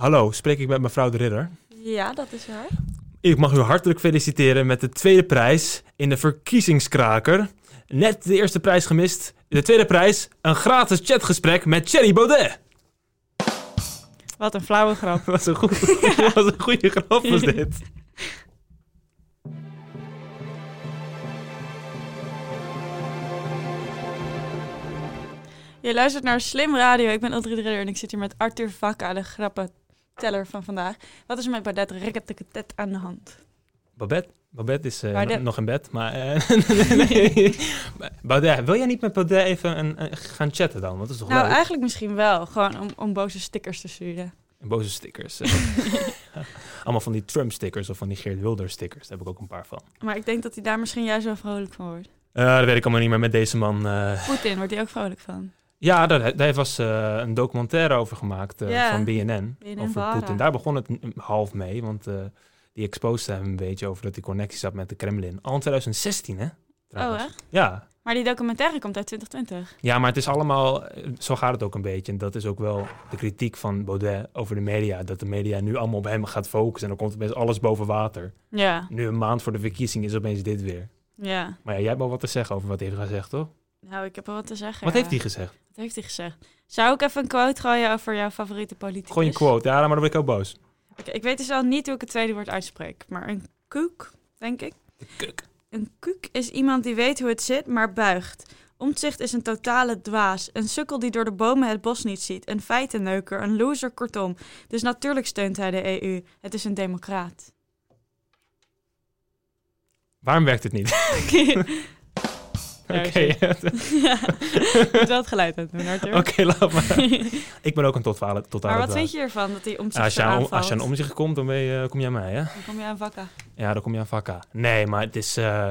Hallo, spreek ik met mevrouw de Ridder? Ja, dat is waar. Ik mag u hartelijk feliciteren met de tweede prijs in de verkiezingskraker. Net de eerste prijs gemist. De tweede prijs, een gratis chatgesprek met Thierry Baudet. Wat een flauwe grap. Wat een, goed, wat een goede grap was dit. Je luistert naar Slim Radio. Ik ben Audrey de Ridder en ik zit hier met Arthur Vakka, de grappenteller van vandaag. Wat is er met Baudet Rekketekketet aan de hand? Babette, Babette is Baudet. nog- in bed, maar... Baudet, wil jij niet met Baudet even een, een- gaan chatten dan? Want dat is toch Nou, leuk? eigenlijk misschien wel. Gewoon om, om boze stickers te sturen. Boze stickers. eh. Allemaal van die Trump-stickers of van die Geert Wilder-stickers. Daar heb ik ook een paar van. Maar ik denk dat hij daar misschien juist wel vrolijk van wordt. Eh, dat weet ik allemaal niet meer met deze man. eh. Poetin wordt hij ook vrolijk van. Ja, daar, daar was eh, een documentaire over gemaakt eh, Ja. van BNN. BNN over Vara. Poetin. Daar begon het n- half mee, want eh, die exposed hem een beetje over dat hij connecties had met de Kremlin. Al in 2016, hè? trouwens. Oh, echt? Ja. Maar die documentaire komt uit 2020. ja, maar het is allemaal, zo gaat het ook een beetje. En dat is ook wel de kritiek van Baudet over de media. Dat de media nu allemaal op hem gaat focussen en dan komt opeens alles boven water. Ja, Nu een maand voor de verkiezing is opeens dit weer. ja. Maar ja, jij hebt wel wat te zeggen over wat hij heeft gezegd, toch? Nou, ik heb wel wat te zeggen. Wat ja. heeft hij gezegd? Wat heeft hij gezegd? Zou ik even een quote gooien over jouw favoriete politicus? Gooi een quote. Ja, maar dan ben ik ook boos. Ik weet dus al niet hoe ik het tweede woord uitspreek. Maar een koek, denk ik. Kuk. Een koek is iemand die weet hoe het zit, maar buigt. Omtzigt is een totale dwaas. Een sukkel die door de bomen het bos niet ziet. Een feitenneuker, een loser, kortom. Dus natuurlijk steunt hij de EU. Het is een democraat. Waarom werkt het niet? Oké, moet wel het geluid aan doen, Arthur. Oké, laat maar. Ik ben ook een totale, totale maar wat vind je ervan dat hij omtzigt Als je, aan, aanvalt? als je aan omzicht komt, dan ben je, kom je aan mij, hè? Dan kom je aan vakka. Ja, dan kom je aan vakka. Nee, maar het is... eh,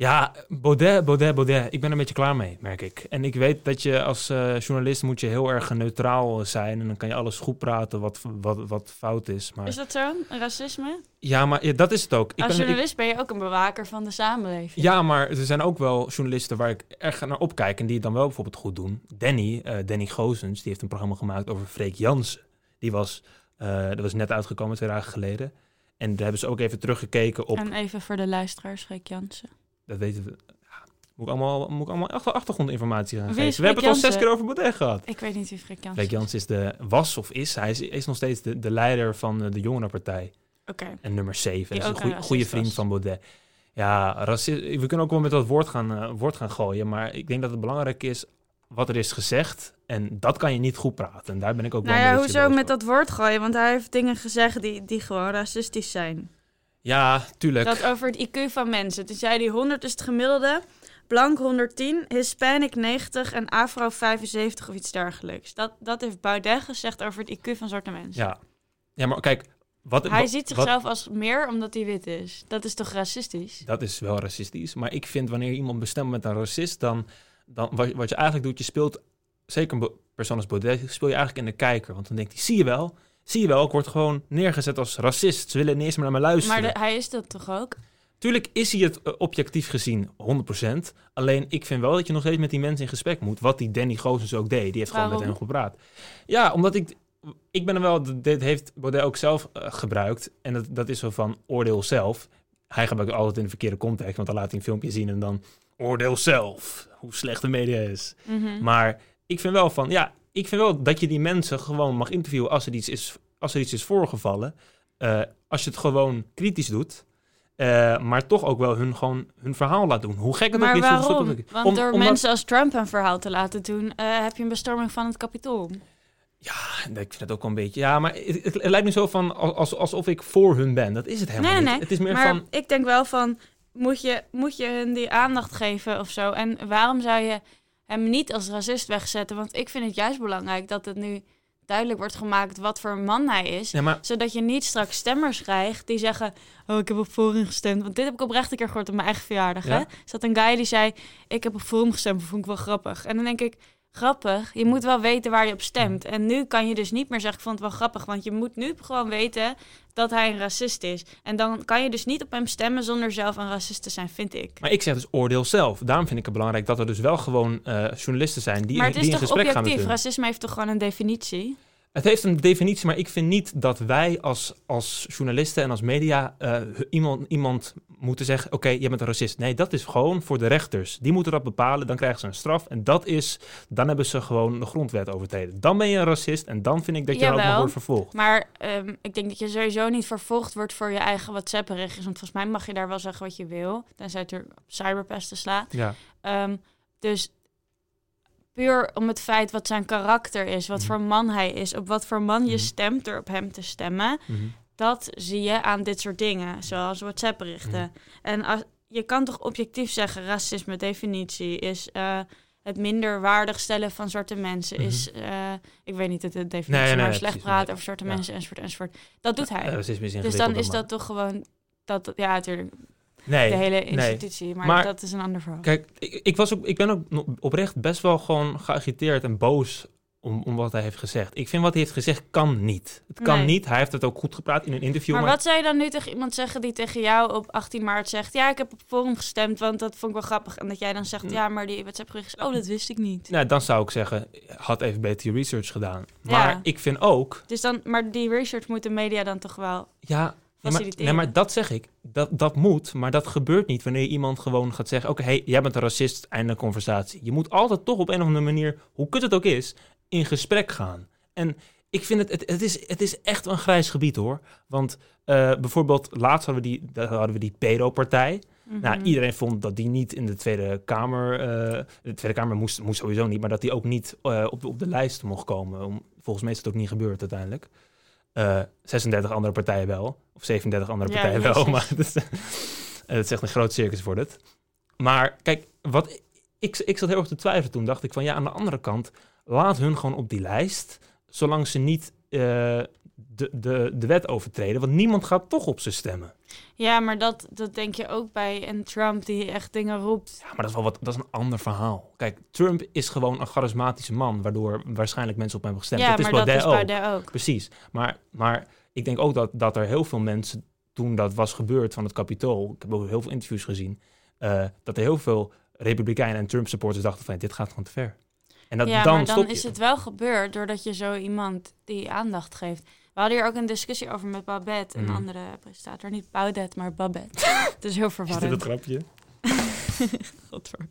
ja, Baudet, Baudet, Baudet. Ik ben er een beetje klaar mee, merk ik. En ik weet dat je als eh, journalist moet je heel erg neutraal zijn. En dan kan je alles goed praten wat, wat, wat fout is. Maar, Is dat zo? Racisme? ja, maar ja, dat is het ook. Ik Als ben- ik- journalist ben je ook een bewaker van de samenleving. Ja, maar er zijn ook wel journalisten waar ik erg naar opkijk en die het dan wel bijvoorbeeld goed doen. Danny, eh, Danny Gozens, die heeft een programma gemaakt over Freek Jansen. Die was, eh, dat was net uitgekomen twee dagen geleden. En daar hebben ze ook even teruggekeken op, En even voor de luisteraars, Freek Jansen. Dat weten we, ja, moet ik allemaal, moet ik allemaal achter- achtergrondinformatie gaan geven. We hebben het al zes keer over Baudet gehad. Ik weet niet wie Freek Jansen Freek is de, was of is, hij is, is nog steeds de, de leider van de Jongerenpartij. Oké. En nummer 7. Die Dat is een goede vriend was. van Baudet. Ja, raci- we kunnen ook wel met dat woord gaan, eh, woord gaan gooien. Maar ik denk dat het belangrijk is wat er is gezegd. En dat kan je niet goed praten. En daar ben ik ook Nou wel ja, een beetje hoezo met dat woord gooien? Want hij heeft dingen gezegd die, die gewoon racistisch zijn. Ja, tuurlijk. Dat over het IQ van mensen. Toen zei hij 100 is het gemiddelde, blank 110, Hispanic 90 en Afro 75 of iets dergelijks. Dat, dat heeft Baudet gezegd over het IQ van zwarte mensen. Ja. ja, maar kijk. Wat, Hij ziet wat- zichzelf als meer omdat hij wit is. Dat is toch racistisch? Dat is wel racistisch. Maar ik vind wanneer iemand bestemt met een racist, dan, dan wat, wat je eigenlijk doet, je speelt, zeker een persoon als Baudet, speel je eigenlijk in de kijker. Want dan denkt hij, zie je wel, zie je wel, ik word gewoon neergezet als racist. Ze willen niet eens meer naar me luisteren. Maar de- hij is dat toch ook? Tuurlijk is hij het eh, objectief gezien 100%. Alleen ik vind wel dat je nog steeds met die mensen in gesprek moet. Wat die Danny Gozens ook deed. Die heeft gewoon met hem gepraat. Ja, omdat ik... Ik ben er wel... Dit heeft Baudet ook zelf eh, gebruikt. En dat, dat is zo van oordeel zelf. Hij gebruikt het altijd in de verkeerde context. Want dan laat hij een filmpje zien en dan... Oordeel zelf. Hoe slecht de media is. Mhm. Maar ik vind wel van... Ja, ik vind wel dat je die mensen gewoon mag interviewen als er iets is, als er iets is voorgevallen. Eh, als je het gewoon kritisch doet... eh, maar toch ook wel hun, gewoon hun verhaal laat doen. Hoe gek het Maar ook is. waarom? het ook. Want Om- door omdat- mensen als Trump een verhaal te laten doen, eh, heb je een bestorming van het kapitool. Ja, ik vind het ook wel een beetje... Ja, maar het, lijkt me zo van als, als- alsof ik voor hun ben. Dat is het helemaal Nee, niet. nee, Het is meer maar van... ik denk wel van, moet je, moet je hun die aandacht geven of zo? En waarom zou je hem niet als racist wegzetten? Want ik vind het juist belangrijk dat het nu duidelijk wordt gemaakt wat voor man hij is. Ja, maar Zodat je niet straks stemmers krijgt die zeggen... oh, ik heb op Forum gestemd. Want dit heb ik oprecht een keer gehoord op mijn eigen verjaardag. Ja? Hè? Er zat een guy die zei... ik heb op Forum gestemd, dat vond ik wel grappig. En dan denk ik... Grappig, je moet wel weten waar je op stemt. En nu kan je dus niet meer zeggen, ik vond het wel grappig. Want je moet nu gewoon weten dat hij een racist is. En dan kan je dus niet op hem stemmen zonder zelf een racist te zijn, vind ik. Maar ik zeg dus oordeel zelf. Daarom vind ik het belangrijk dat er dus wel gewoon eh, journalisten zijn die, maar het die is in toch gesprek gaan objectief? hun. Racisme heeft toch gewoon een definitie? Het heeft een definitie, maar ik vind niet dat wij als, als journalisten en als media eh, iemand, iemand moeten zeggen: Oké, je bent een racist. Nee, dat is gewoon voor de rechters. Die moeten dat bepalen, dan krijgen ze een straf. En dat is, dan hebben ze gewoon de grondwet overtreden. Dan ben je een racist en dan vind ik dat je dan ook nog Jawel. wordt vervolgd. Maar ehm, ik denk dat je sowieso niet vervolgd wordt voor je eigen WhatsApp-berichtjes. Want volgens mij mag je daar wel zeggen wat je wil. Tenzij het er op cyberpesten slaat. Ja, Ehm, dus puur om het feit wat zijn karakter is, wat Mhm. voor man hij is, op wat voor man je Mhm. stemt door op hem te stemmen, mhm. dat zie je aan dit soort dingen, zoals WhatsApp-berichten. En als, je kan toch objectief zeggen, racisme, definitie, is eh, het minder waardig stellen van zwarte mensen, is, eh, ik weet niet de, de definitie, Nee, nee, maar nee, slecht praten over zwarte Ja. mensen, enzovoort, enzovoort. Dat doet hij. Eh, dus dan is maar- dat toch gewoon, dat, ja, natuurlijk, Nee, de hele nee. institutie, maar, Maar- dat is een ander verhaal. Kijk, ik, ik, was ook, ik ben ook oprecht best wel gewoon geagiteerd en boos om, om wat hij heeft gezegd. Ik vind wat hij heeft gezegd kan niet. Het kan Nee. niet. Hij heeft het ook goed gepraat in een interview. Maar wat zou je dan nu tegen iemand zeggen die tegen jou op 18 maart zegt... ja, ik heb op Forum gestemd, want dat vond ik wel grappig. En dat jij dan zegt, Mm. ja, maar die WhatsApp-bericht oh, dat wist ik niet. Nou, dan zou ik zeggen, had even beter je research gedaan. Maar Ja. ik vind ook, Dus dan, maar die research moet de media dan toch wel... ja, nee, maar, Faciliteren. nee, maar dat zeg ik. Dat, dat moet, maar dat gebeurt niet wanneer iemand gewoon gaat zeggen... oké, hey, jij bent een racist, einde conversatie. Je moet altijd toch op een of andere manier, hoe kut het ook is, in gesprek gaan. En ik vind het, het, het, is, het is echt een grijs gebied hoor. Want eh, bijvoorbeeld, laatst hadden we die, hadden we die pedo-partij. Nou, Mhm. iedereen vond dat die niet in de Tweede Kamer... eh, de Tweede Kamer moest, moest sowieso niet, maar dat die ook niet eh, op, de, op de lijst mocht komen. Om, volgens mij is het ook niet gebeurd uiteindelijk. Eh 36 andere partijen wel. Of 37 andere Ja, partijen wel. Maar het is, eh, is echt een groot circus wordt het. Maar kijk, wat, ik, ik zat heel erg te twijfelen toen. Dacht ik van ja, aan de andere kant... laat hun gewoon op die lijst... zolang ze niet eh, de, de, de wet overtreden. Want niemand gaat toch op ze stemmen. Ja, maar dat, dat denk je ook bij een Trump die echt dingen roept. Ja, maar dat is wel wat, dat is een ander verhaal. Kijk, Trump is gewoon een charismatische man, waardoor waarschijnlijk mensen op hem hebben gestemd. ja, dat is maar dat Baudet is ook. Baudet ook. Precies. Maar, maar ik denk ook dat, dat er heel veel mensen, toen dat was gebeurd van het Capitool, ik heb ook heel veel interviews gezien, eh, dat er heel veel Republikeinen en Trump supporters dachten van dit gaat gewoon te ver. En dat, ja, dan maar dan is het wel gebeurd doordat je zo iemand die aandacht geeft. We hadden hier ook een discussie over met Babette, een Mhm. andere presentator. Niet Baudet, maar Babette. het is heel Is dit verwarrend. het grapje? Godver.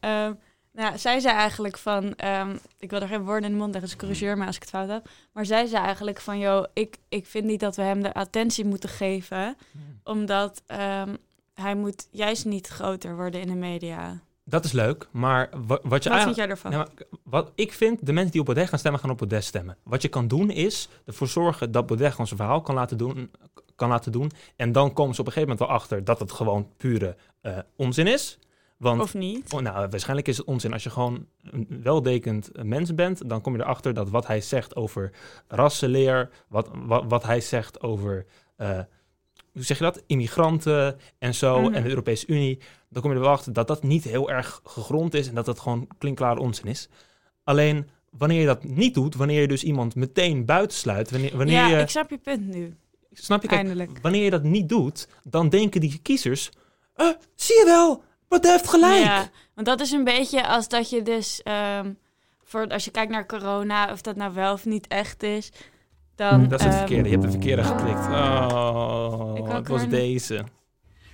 Ehm, nou, zij zei eigenlijk van... ehm, ik wil er geen woorden in de mond leggen, dus corrigeer me als ik het fout heb. Maar zij zei eigenlijk van... joh, ik, ik vind niet dat we hem de attentie moeten geven... omdat ehm, hij moet juist niet groter worden in de media. Dat is leuk, maar wa- wat je Wat vind jij ervan? Wat ik vind, de mensen die op Baudet gaan stemmen, gaan op Baudet stemmen. Wat je kan doen is ervoor zorgen dat Baudet gewoon zijn verhaal kan laten doen. Kan laten doen en dan komen ze op een gegeven moment wel achter dat het gewoon pure eh, onzin is. Want of niet? oh, nou, waarschijnlijk is het onzin als je gewoon een weldekend mens bent. Dan kom je erachter dat wat hij zegt over rassenleer, wat, wat, wat hij zegt over, eh, hoe zeg je dat, immigranten en zo, Mhm. en de Europese Unie. Dan kom je er wel achter dat dat niet heel erg gegrond is en dat dat gewoon klinkklaar onzin is. Alleen wanneer je dat niet doet, wanneer je dus iemand meteen buitensluit, wanneer, wanneer ja, je, ik snap je punt nu. snap je, kijk, Eindelijk. wanneer je dat niet doet, dan denken die kiezers, eh, zie je wel, wat heeft gelijk. Ja, want dat is een beetje als dat je dus... ehm, voor, als je kijkt naar corona, of dat nou wel of niet echt is... Dan, Dat is het ehm, verkeerde. Je hebt de verkeerde geklikt. Oh, Ik ook het was deze.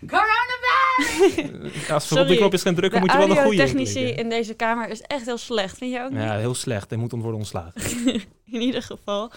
Coronavirus! Als we op die knopjes gaan drukken, De moet je wel een goede klikken. in deze kamer is echt heel slecht. Vind je ook niet? Ja, heel slecht. Hij moet worden ontslagen. In ieder geval.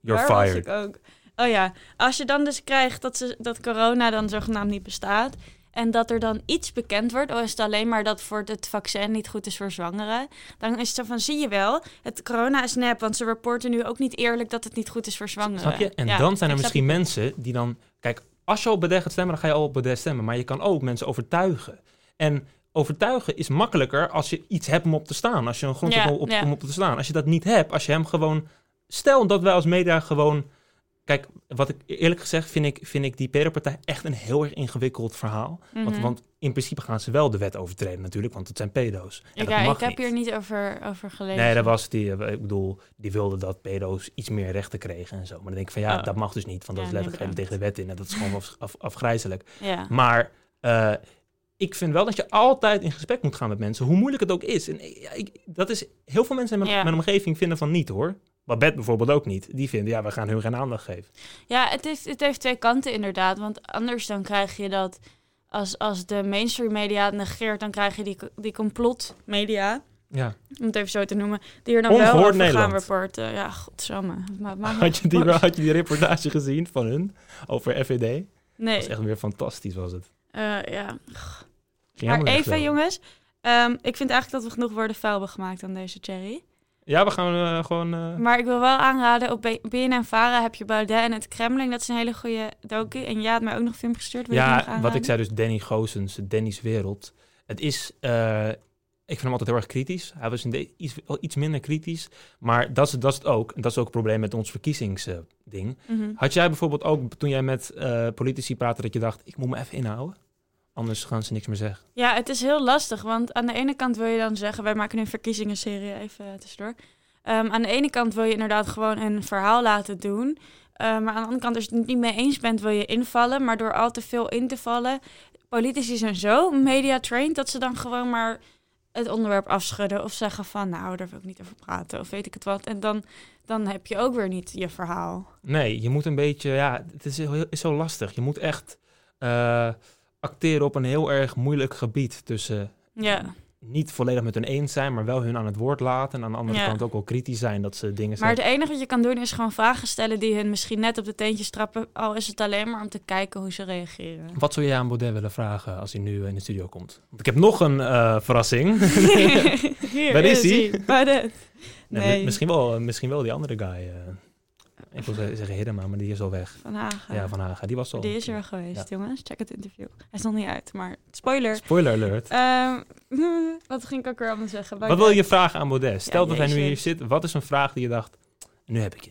You're Waar fired. ik ook? Oh ja, als je dan dus krijgt dat, ze, dat corona dan zogenaamd niet bestaat... en dat er dan iets bekend wordt... al is het alleen maar dat voor het vaccin niet goed is voor zwangeren... dan is het zo van, zie je wel, het corona is nep... want ze rapporten nu ook niet eerlijk dat het niet goed is voor zwangeren. Snap je? En Ja, dan zijn er misschien je. mensen die dan... Kijk, als je op Baudet gaat stemmen, dan ga je al op Baudet stemmen. Maar je kan ook mensen overtuigen. En overtuigen is makkelijker als je iets hebt om op te staan. Als je een grond Ja, hebt om op, ja. om op te staan. Als je dat niet hebt, als je hem gewoon... Stel dat wij als media gewoon... Kijk, wat ik eerlijk gezegd vind ik, vind ik die pedopartij echt een heel erg ingewikkeld verhaal. want, Mhm. want in principe gaan ze wel de wet overtreden natuurlijk, want het zijn pedo's. En Ik, dat ja, mag ik heb niet. hier niet over, over gelezen. Nee, dat was die, eh, ik bedoel, die wilde dat pedo's iets meer rechten kregen en zo. Maar dan denk ik van ja, Oh. dat mag dus niet, want dat Ja, is nee, letterlijk tegen de wet in en dat is gewoon af, af- afgrijzelijk. Ja. Maar eh, ik vind wel dat je altijd in gesprek moet gaan met mensen, hoe moeilijk het ook is. En eh, ik, dat is, heel veel mensen in mijn omgeving vinden van niet hoor. Babette bijvoorbeeld ook niet. Die vinden, ja, we gaan hun geen aandacht geven. Ja, het heeft, het heeft twee kanten inderdaad. Want anders dan krijg je dat... Als, als de mainstream media het negeert, dan krijg je die, die complotmedia... Ja. om het even zo te noemen, die er dan wel over gaan rapporten. Ja, godsamme. Maar, maar, Had je, die, had je die reportage gezien van hun over FVD? Dat Nee, was echt weer fantastisch, was het. eh, ja. Maar even, jongens. ehm, ik vind eigenlijk dat we genoeg woorden vuil hebben gemaakt aan deze Cherry. Ja, we gaan eh, gewoon... eh, Maar ik wil wel aanraden, op BNN Vara heb je Baudet en het Kremlin. Dat is een hele goede docu. En jij had mij ook nog film gestuurd. Wil ja, wat ik zei dus, Danny Goosens, Danny's Wereld. Het is... eh, ik vind hem altijd heel erg kritisch. Hij was in de, iets, iets minder kritisch. Maar dat is, dat is het ook. En dat is ook het probleem met ons verkiezingsding. Mhm. Had jij bijvoorbeeld ook, toen jij met politici praatte, dat je dacht, ik moet me even inhouden? Anders gaan ze niks meer zeggen. Ja, het is heel lastig. Want aan de ene kant wil je dan zeggen... Wij maken een verkiezingenserie, even eh, tussendoor. Ehm, aan de ene kant wil je inderdaad gewoon een verhaal laten doen. Eh, maar aan de andere kant, als je het niet mee eens bent, wil je invallen. Maar door al te veel in te vallen... Politici zijn zo media-trained dat ze dan gewoon maar het onderwerp afschudden. Of zeggen van, nou, daar wil ik niet over praten. Of weet ik het wat. En dan, dan heb je ook weer niet je verhaal. Nee, je moet een beetje, ja, het is, heel, is zo lastig. Je moet echt eh, acteren op een heel erg moeilijk gebied. Tussen Ja. niet volledig met hun eens zijn, maar wel hun aan het woord laten. En aan de andere Ja. kant ook wel kritisch zijn dat ze dingen Maar het enige wat je kan doen is gewoon vragen stellen die hun misschien net op de teentjes trappen. Al is het alleen maar om te kijken hoe ze reageren. Wat zou jij aan Baudet willen vragen als hij nu in de studio komt? Want ik heb nog een eh, verrassing. Hier Waar is hij? Nee, Nee. misschien, wel, misschien wel die andere guy. eh. Ik wil zeggen zeggen Hiddema, maar die is al weg. Van Hagen. Ja, Van Haga. Die was al. Die is er geweest, jongens. Check het interview. Hij is nog niet uit, maar spoiler. Spoiler alert. Ehm, wat ging ik ook weer allemaal zeggen? Wat wil je vragen aan Baudet? Stel Ja, dat hij nu hier zit. Wat is een vraag die je dacht, nu heb ik je?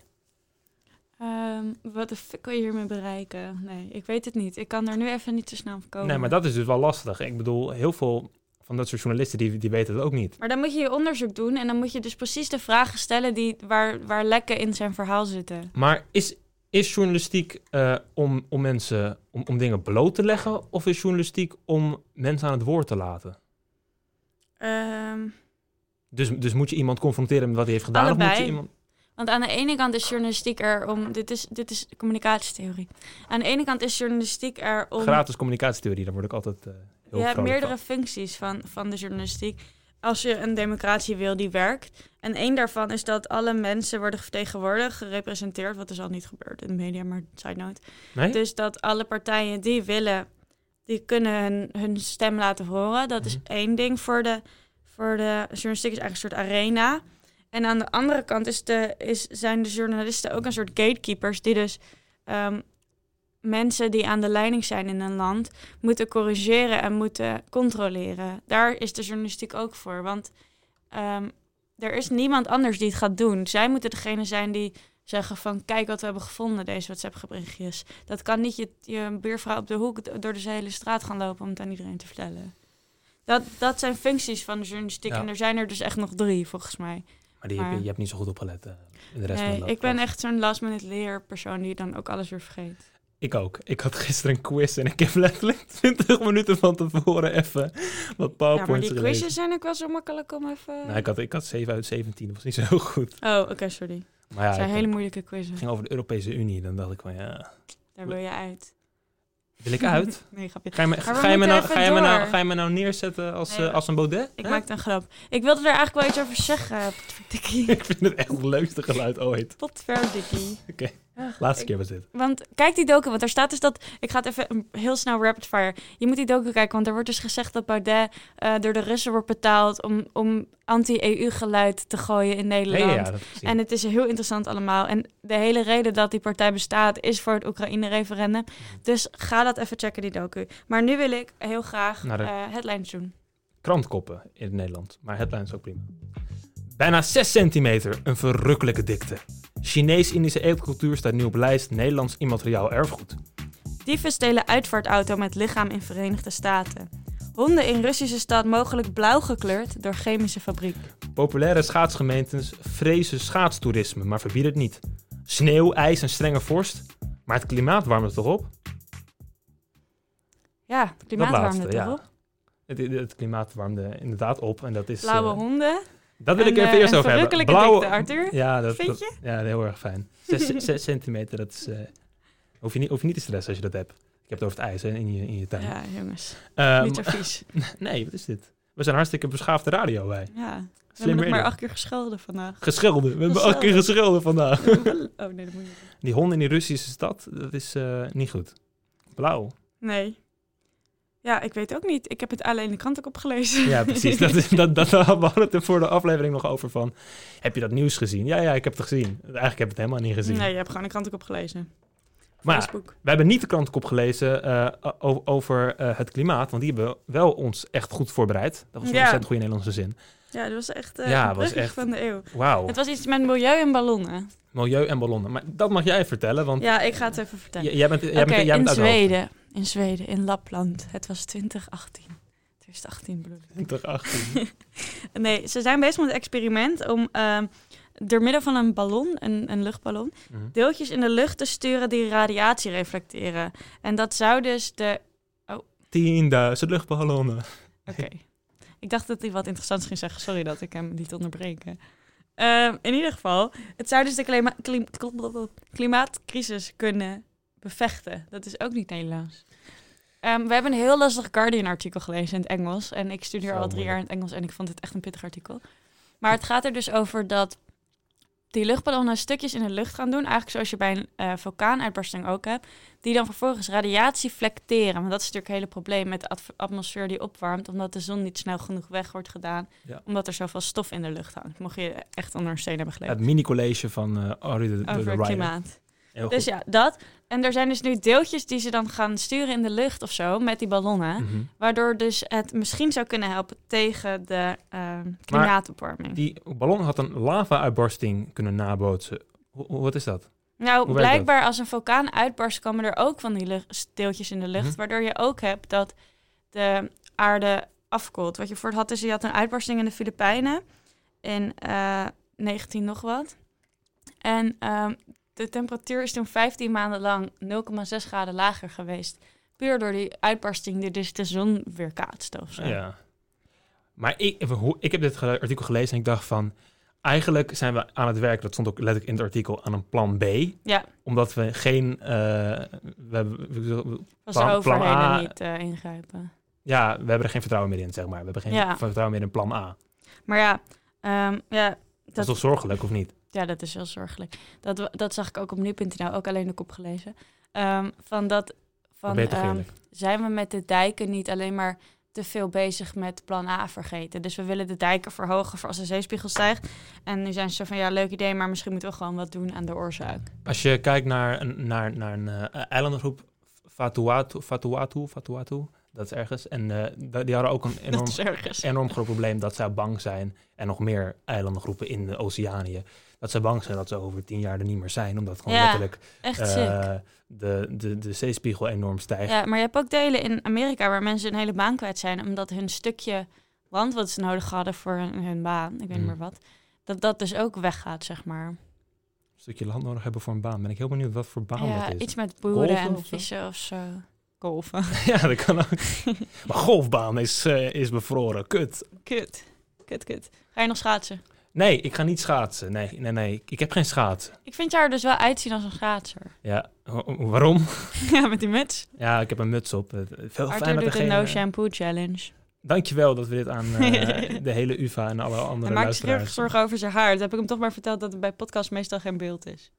Ehm, wat de fuck wil je hiermee bereiken? Nee, ik weet het niet. Ik kan er nu even niet zo snel van komen. Nee, maar dat is dus wel lastig. Ik bedoel, heel veel van dat soort journalisten, die, die weten het ook niet. Maar dan moet je je onderzoek doen en dan moet je dus precies de vragen stellen die, waar, waar lekken in zijn verhaal zitten. Maar is, is journalistiek eh, om, om mensen, om, om dingen bloot te leggen? Of is journalistiek om mensen aan het woord te laten? Ehm, Dus, dus moet je iemand confronteren met wat hij heeft gedaan? Of moet Allebei. je iemand... Want aan de ene kant is journalistiek er om. Dit is, dit is communicatietheorie. Aan de ene kant is journalistiek er om. Gratis communicatietheorie, daar word ik altijd eh je hebt meerdere functies van, van de journalistiek. Als je een democratie wil die werkt. En één daarvan is dat alle mensen worden vertegenwoordigd, gerepresenteerd. Wat dus al niet gebeurt in de media, maar side note. Nee? Dus dat alle partijen die willen, die kunnen hun, hun stem laten horen. Dat is Mhm. één ding voor de, voor de journalistiek, is eigenlijk een soort arena. En aan de andere kant is de, is, zijn de journalisten ook een soort gatekeepers, die dus ehm, mensen die aan de leiding zijn in een land moeten corrigeren en moeten controleren. Daar is de journalistiek ook voor. Want ehm, er is niemand anders die het gaat doen. Zij moeten degene zijn die zeggen van kijk wat we hebben gevonden, deze WhatsApp-berichtjes. Dat kan niet je, je buurvrouw op de hoek door de hele straat gaan lopen om het aan iedereen te vertellen. Dat, dat zijn functies van de journalistiek. Ja. En er zijn er dus echt nog drie, volgens mij. Maar die heb je, je hebt niet zo goed opgelet eh, in de rest van Nee, ik ben echt zo'n last-minute leerpersoon die dan ook alles weer vergeet. Ik ook. Ik had gisteren een quiz en ik heb letterlijk 20 minuten van tevoren even wat Ja, maar powerpoints die gelezen. quizjes zijn ook wel zo makkelijk om even... Nou, ik had, ik had 7 uit 17, dat was niet zo goed. Oh, oké, sorry. Maar ja, Het zijn hele moeilijke quizzen. het ging over de Europese Unie. Dan dacht ik van ja, Daar wil je uit. wil ik uit? nee, grapje. Ga je me, ga je me, nou, ga, je me nou, ga je me nou neerzetten als, Nee, eh, als een Baudet? Ik Hè? maakte een grap. Ik wilde er eigenlijk wel iets over zeggen. Ik vind het echt het leukste geluid ooit. Potverdikkie. Oké, Ach, laatste keer was dit. Want kijk die docu, want daar staat dus dat... Ik ga het even een- heel snel rapid fire. Je moet die docu kijken, want er wordt dus gezegd dat Baudet eh, door de Russen wordt betaald... om, om anti-EU-geluid te gooien in Nederland. ja. En het is heel interessant allemaal. En de hele reden dat die partij bestaat is voor het Oekraïne-referendum. Dus ga dat even checken, die docu. Maar nu wil ik heel graag Naar de- eh, headlines doen. Krantkoppen in Nederland, maar headlines ook prima. Bijna 6 centimeter, een verrukkelijke dikte. Chinees-Indische eetcultuur staat nu op lijst Nederlands immateriaal erfgoed. Dieven stelen uitvaartauto met lichaam in Verenigde Staten. Honden in Russische stad mogelijk blauw gekleurd door chemische fabriek. Populaire schaatsgemeentes vrezen schaatstoerisme, maar verbieden het niet. Sneeuw, ijs en strenge vorst, maar het klimaat warmt het toch op? Ja, het klimaat dat warmde laatste, toch ja. op? Het, het klimaat warmde inderdaad op en dat is... Blauwe eh, honden. Dat wil ik even eh, eerst over hebben. Blauwe, dikte, Arthur. Ja, dat, Vind je? ja, heel erg fijn. Zes, centimeter, dat is... eh, hoef, je niet, hoef je niet te stressen als je dat hebt. Ik heb het over het ijs hè, in, je, in je tuin. Ja, jongens. Ehm, Niet zo vies. nee, wat is dit? We zijn hartstikke beschaafde radio, wij. Ja. We hebben maar acht keer geschelden vandaag. Geschilden. We hebben acht keer geschilden vandaag. oh, nee, dat moet je niet. Die hond in die Russische stad, dat is eh, niet goed. Blauw. Nee. Ja, ik weet ook niet. Ik heb het alleen in de krant ook opgelezen. Ja, precies. Dat, is- dat, dat, we hadden het er voor de aflevering nog over van... Heb je dat nieuws gezien? Ja, ja, ik heb het gezien. Eigenlijk heb ik het helemaal niet gezien. Nee, je hebt gewoon de krant ook opgelezen. Maar ja, we hebben niet de krantenkop gelezen eh, over eh, het klimaat. Want die hebben wel ons echt goed voorbereid. Dat was een Ja. ontzettend goede Nederlandse zin. Ja, dat was echt eh Ja, was echt- van de eeuw. Wauw. Het was iets met milieu en ballonnen. Milieu en ballonnen. Maar dat mag jij vertellen, want Ja, ik ga het even vertellen. j- jij bent, jij bent, jij in bent hoogte. Zweden. In Zweden, in Lapland. Het was 2018. 2018 bedoel ik. 2018. Nee, ze zijn bezig met een experiment om ehm, door middel van een ballon, een, een luchtballon, Mhm. deeltjes in de lucht te sturen die radiatie reflecteren. En dat zou dus de... 10.000 luchtballonnen. Oké. Ik dacht dat hij wat interessants ging zeggen. Sorry dat ik hem liet onderbreken. Ehm, in ieder geval, het zou dus de klima- klim- klimaatcrisis kunnen bevechten. Dat is ook niet Nederlands. Ehm, we hebben een heel lastig Guardian-artikel gelezen in het Engels. En ik studeer al drie jaar in het Engels en ik vond het echt een pittig artikel. Maar het gaat er dus over dat die luchtballonnen stukjes in de lucht gaan doen. Eigenlijk zoals je bij een eh, vulkaanuitbarsting ook hebt. Die dan vervolgens radiatie flecteren. Want dat is natuurlijk het hele probleem met de atmosfeer die opwarmt. Omdat de zon niet snel genoeg weg wordt gedaan. Ja. Omdat er zoveel stof in de lucht hangt. Mocht je echt onder een steen hebben geleefd. Het mini-college van eh Arie de, de, klimaat. Dus ja, dat. En er zijn dus nu deeltjes die ze dan gaan sturen in de lucht of zo. Met die ballonnen. Mhm. Waardoor dus het misschien zou kunnen helpen tegen de ehm, klimaatopwarming. Die ballon had een lava-uitbarsting kunnen nabootsen. Wat is dat? Nou, Hoe blijkbaar als een vulkaan uitbarst, komen er ook van die lucht, deeltjes in de lucht. Mhm. Waardoor je ook hebt dat de aarde afkoelt. Wat je voor het had is, je had een uitbarsting in de Filipijnen in eh 19 nog wat. En ehm, de temperatuur is toen 15 maanden lang 0,6 graden lager geweest. Puur door die uitbarsting die dus de zon weer kaatste of zo. Ja. Maar ik, ik heb dit artikel gelezen en ik dacht van... Eigenlijk zijn we aan het werk, dat stond ook letterlijk in het artikel, aan een plan B. Ja, Omdat we geen... eh, we hebben, we- als Plan- A- niet eh, ingrijpen. ja, we hebben er geen vertrouwen meer in, zeg maar. We hebben geen Ja. vertrouwen meer in plan A. Maar ja, ehm, ja Dat, Dat- is toch zorgelijk, of niet? Ja, dat is heel zorgelijk. Dat, dat zag ik ook op nu.nl, ook alleen de kop gelezen. Ehm, van dat, van, ehm, zijn we met de dijken niet alleen maar te veel bezig met plan A vergeten. Dus we willen de dijken verhogen voor als de zeespiegel stijgt. En nu zijn ze zo van, ja, leuk idee, maar misschien moeten we gewoon wat doen aan de oorzaak. Als je kijkt naar een, naar, naar een eh, eilandengroep, Fatuatu, Fatuatu, Fatuatu, dat is ergens. En eh, die hadden ook een enorm, enorm groot probleem dat zij bang zijn, en nog meer eilandengroepen in de Oceanië, dat ze bang zijn dat ze over tien jaar er niet meer zijn, omdat gewoon Ja, letterlijk eh, de, de, de zeespiegel enorm stijgt. Ja, maar je hebt ook delen in Amerika waar mensen een hele baan kwijt zijn... omdat hun stukje land wat ze nodig hadden voor hun, hun baan, ik weet niet Mm. meer wat... dat dat dus ook weggaat, zeg maar. Een stukje land nodig hebben voor een baan. Ben ik heel benieuwd wat voor baan ja, dat is. iets met boeren Golven en of vissen of zo. Golven. ja, dat kan ook. maar golfbaan is, eh, is bevroren. Kut. Kut. Kut, kut. Ga je nog schaatsen? Nee, ik ga niet schaatsen. Nee, nee, nee. Ik heb geen schaatsen. Ik vind jou er dus wel uitzien als een schaatser. Ja, wa- waarom? ja, met die muts. Ja, ik heb een muts op. Het- Veel Arthur dat doet de no eh, shampoo challenge. Dankjewel dat we dit aan eh, de hele UvA en alle Hij andere maakt zich heel erg luisteraars... zorgen over zijn haar. Dat heb ik hem toch maar verteld dat er bij podcast meestal geen beeld is.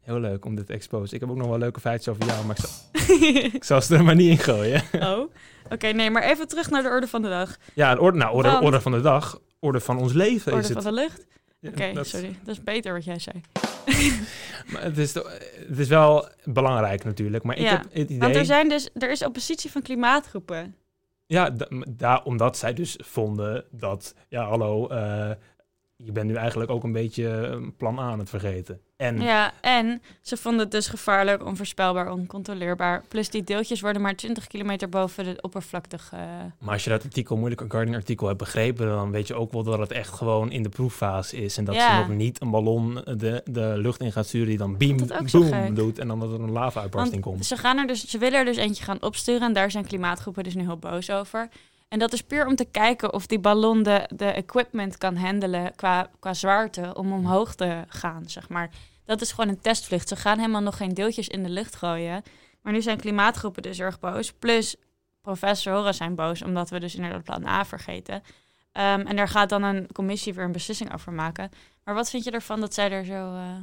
Heel leuk om dit te exposen. Ik heb ook nog wel leuke feitjes over jou, maar ik zal, ik zal ze er maar niet in gooien. oh. Oké, nee, maar even terug naar de orde van de dag. Ja, de orde, nou, orde, Want- orde van de dag. Orde van ons leven Orde is van het. de lucht? Ja, Oké, sorry. Dat is beter wat jij zei. maar het, is, het is wel belangrijk natuurlijk. Maar ik Ja, heb het idee... Want er, zijn dus, er is oppositie van klimaatgroepen. Ja, daar, omdat zij dus vonden dat, ja hallo, eh, je bent nu eigenlijk ook een beetje plan A aan het vergeten. En Ja, en ze vonden het dus gevaarlijk, onvoorspelbaar, oncontroleerbaar. Plus die deeltjes worden maar 20 kilometer boven de oppervlakte ge... Maar als je dat artikel, moeilijk een Guardian artikel hebt begrepen, dan weet je ook wel dat het echt gewoon in de proeffase is. En dat Ja. ze nog niet een ballon de, de lucht in gaat sturen die dan beam, Dat is ook zo boom gek. doet. En dan dat er een lava-uitbarsting komt. Ze, gaan er dus, ze willen er dus eentje gaan opsturen en daar zijn klimaatgroepen dus nu heel boos over. En dat is puur om te kijken of die ballon de, de equipment kan handelen qua, qua zwaarte om omhoog te gaan, zeg maar. Dat is gewoon een testvlucht. Ze gaan helemaal nog geen deeltjes in de lucht gooien. Maar nu zijn klimaatgroepen dus erg boos. Plus professoren zijn boos, omdat we dus inderdaad plan A vergeten. Ehm, en daar gaat dan een commissie weer een beslissing over maken. Maar wat vind je ervan dat zij er zo... Uh...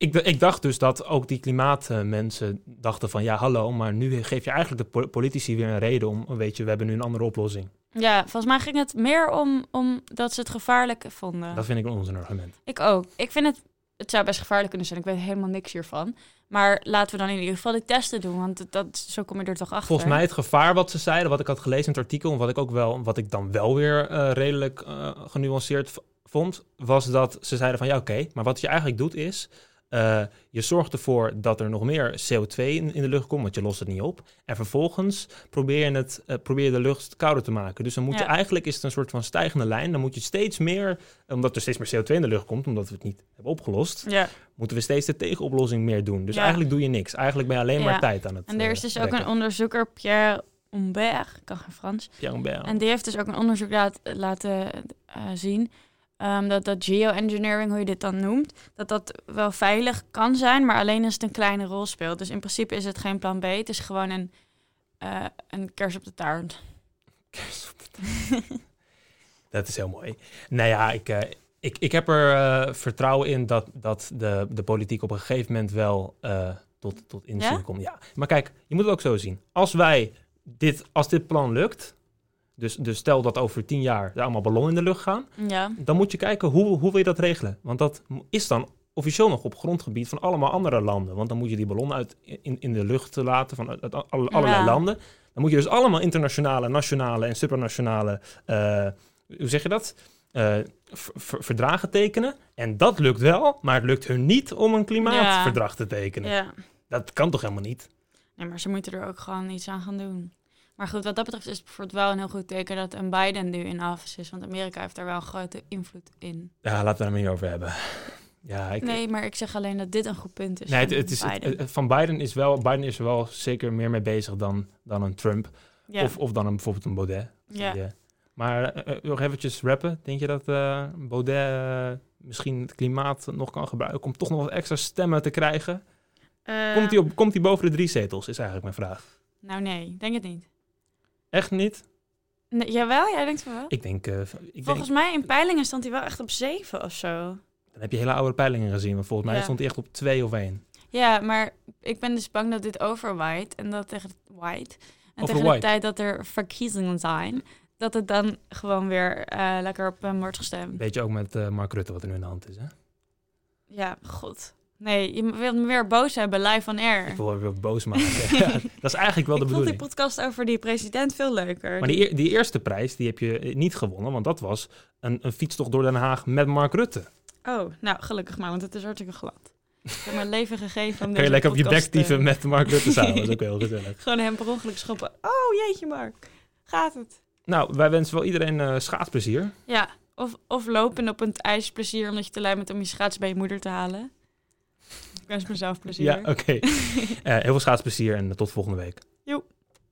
Ik, ik, dacht dus dat ook die klimaatmensen dachten van... ja, hallo, maar nu geef je eigenlijk de politici weer een reden om... weet je, we hebben nu een andere oplossing. Ja, volgens mij ging het meer om, om dat ze het gevaarlijk vonden. Dat vind ik een onzin argument. Ik ook. Ik vind het... Het zou best gevaarlijk kunnen zijn. Ik weet helemaal niks hiervan. Maar laten we dan in ieder geval die testen doen, want dat, zo kom je er toch achter. Volgens mij het gevaar wat ze zeiden, wat ik had gelezen in het artikel... en wat ik ook wel, wat ik dan wel weer uh, redelijk uh, genuanceerd vond... was dat ze zeiden van ja, oké, maar wat je eigenlijk doet is... Uh, je zorgt ervoor dat er nog meer CO2 in, in, de lucht komt, want je lost het niet op. En vervolgens probeer je, het, uh, probeer je de lucht kouder te maken. Dus dan moet je eigenlijk is het een soort van stijgende lijn. Dan moet je steeds meer, omdat er steeds meer CO2 in de lucht komt, omdat we het niet hebben opgelost, ja. moeten we steeds de tegenoplossing meer doen. Dus eigenlijk doe je niks. Eigenlijk ben je alleen maar tijd aan het. En er is dus ook een onderzoeker, Pierre Humbert, ik kan geen Frans. Pierre Humbert. En die heeft dus ook een onderzoek laat, laten uh, zien Um, dat, dat geoengineering, hoe je dit dan noemt, dat dat wel veilig kan zijn, maar alleen als het een kleine rol speelt. Dus in principe is het geen plan B, het is gewoon een, uh, een kers op de taart. Kers op de taart. dat is heel mooi. Nou ja, ik, uh, ik, ik heb er uh, vertrouwen in dat, dat de, de politiek op een gegeven moment wel tot, tot inzien ja? komt. Ja, maar kijk, je moet het ook zo zien. Als wij dit, als dit plan lukt, dus, dus stel dat over tien jaar er allemaal ballonnen in de lucht gaan. Ja. Dan moet je kijken hoe, hoe wil je dat regelen. Want dat is dan officieel nog op grondgebied van allemaal andere landen. Want dan moet je die ballon uit in, in de lucht laten van uit, uit allerlei ja. landen. Dan moet je dus allemaal internationale, nationale en supranationale, uh, hoe zeg je dat? Uh, verdragen tekenen. En dat lukt wel, maar het lukt hun niet om een klimaatverdrag te tekenen. Ja. Dat kan toch helemaal niet? Nee, maar ze moeten er ook gewoon iets aan gaan doen. Maar goed, wat dat betreft is het bijvoorbeeld wel een heel goed teken dat een Biden nu in office is. Want Amerika heeft daar wel een grote invloed in. Ja, laten we er meer over hebben. Ja, ik, nee, maar ik zeg alleen dat dit een goed punt is. Nee, het, het is, Biden. Het, van Biden is wel, Biden is er wel zeker meer mee bezig dan, dan een Trump. Ja. Of, of dan een, bijvoorbeeld een Baudet. Ja. Die, uh, maar uh, nog eventjes rappen. Denk je dat uh, Baudet misschien het klimaat nog kan gebruiken om toch nog wat extra stemmen te krijgen? komt hij op, komt hij boven de drie zetels, is eigenlijk mijn vraag. Nou nee, denk het niet. Echt niet? Nee, jawel, jij denkt van wel? Ik denk... Uh, ik volgens denk, mij in peilingen stond hij wel echt op 7 of zo. Dan heb je hele oude peilingen gezien. Want volgens mij Ja. stond hij echt op 2 of 1. Ja, maar ik ben dus bang dat dit overwaait. En dat tegen, white, en tegen de Overwaait. tijd dat er verkiezingen zijn... dat het dan gewoon weer eh, lekker op hem wordt gestemd. Weet je ook met eh, Mark Rutte wat er nu in de hand is, hè? Ja, god. Nee, je wilt me weer boos hebben, live on air. Ik wil weer boos maken. Ja, dat is eigenlijk wel de ik vond die bedoeling. podcast over die president veel leuker. Maar die, die eerste prijs, die heb je eh, niet gewonnen. Want dat was een, een fietstocht door Den Haag met Mark Rutte. Oh, nou, gelukkig maar, want het is hartstikke glad. Ik heb mijn leven gegeven om Kan je lekker op je bek dieven met Mark Rutte samen. Dat is ook heel gezellig. Gewoon hem per ongeluk schoppen. Oh, jeetje Mark. Gaat het? Nou, wij wensen wel iedereen eh schaatsplezier. Ja, of, of lopen op een ijsplezier omdat je te lui bent om je schaats bij je moeder te halen. Ik wens mezelf plezier. Ja, oké. Eh, heel veel schaatsplezier en tot volgende week.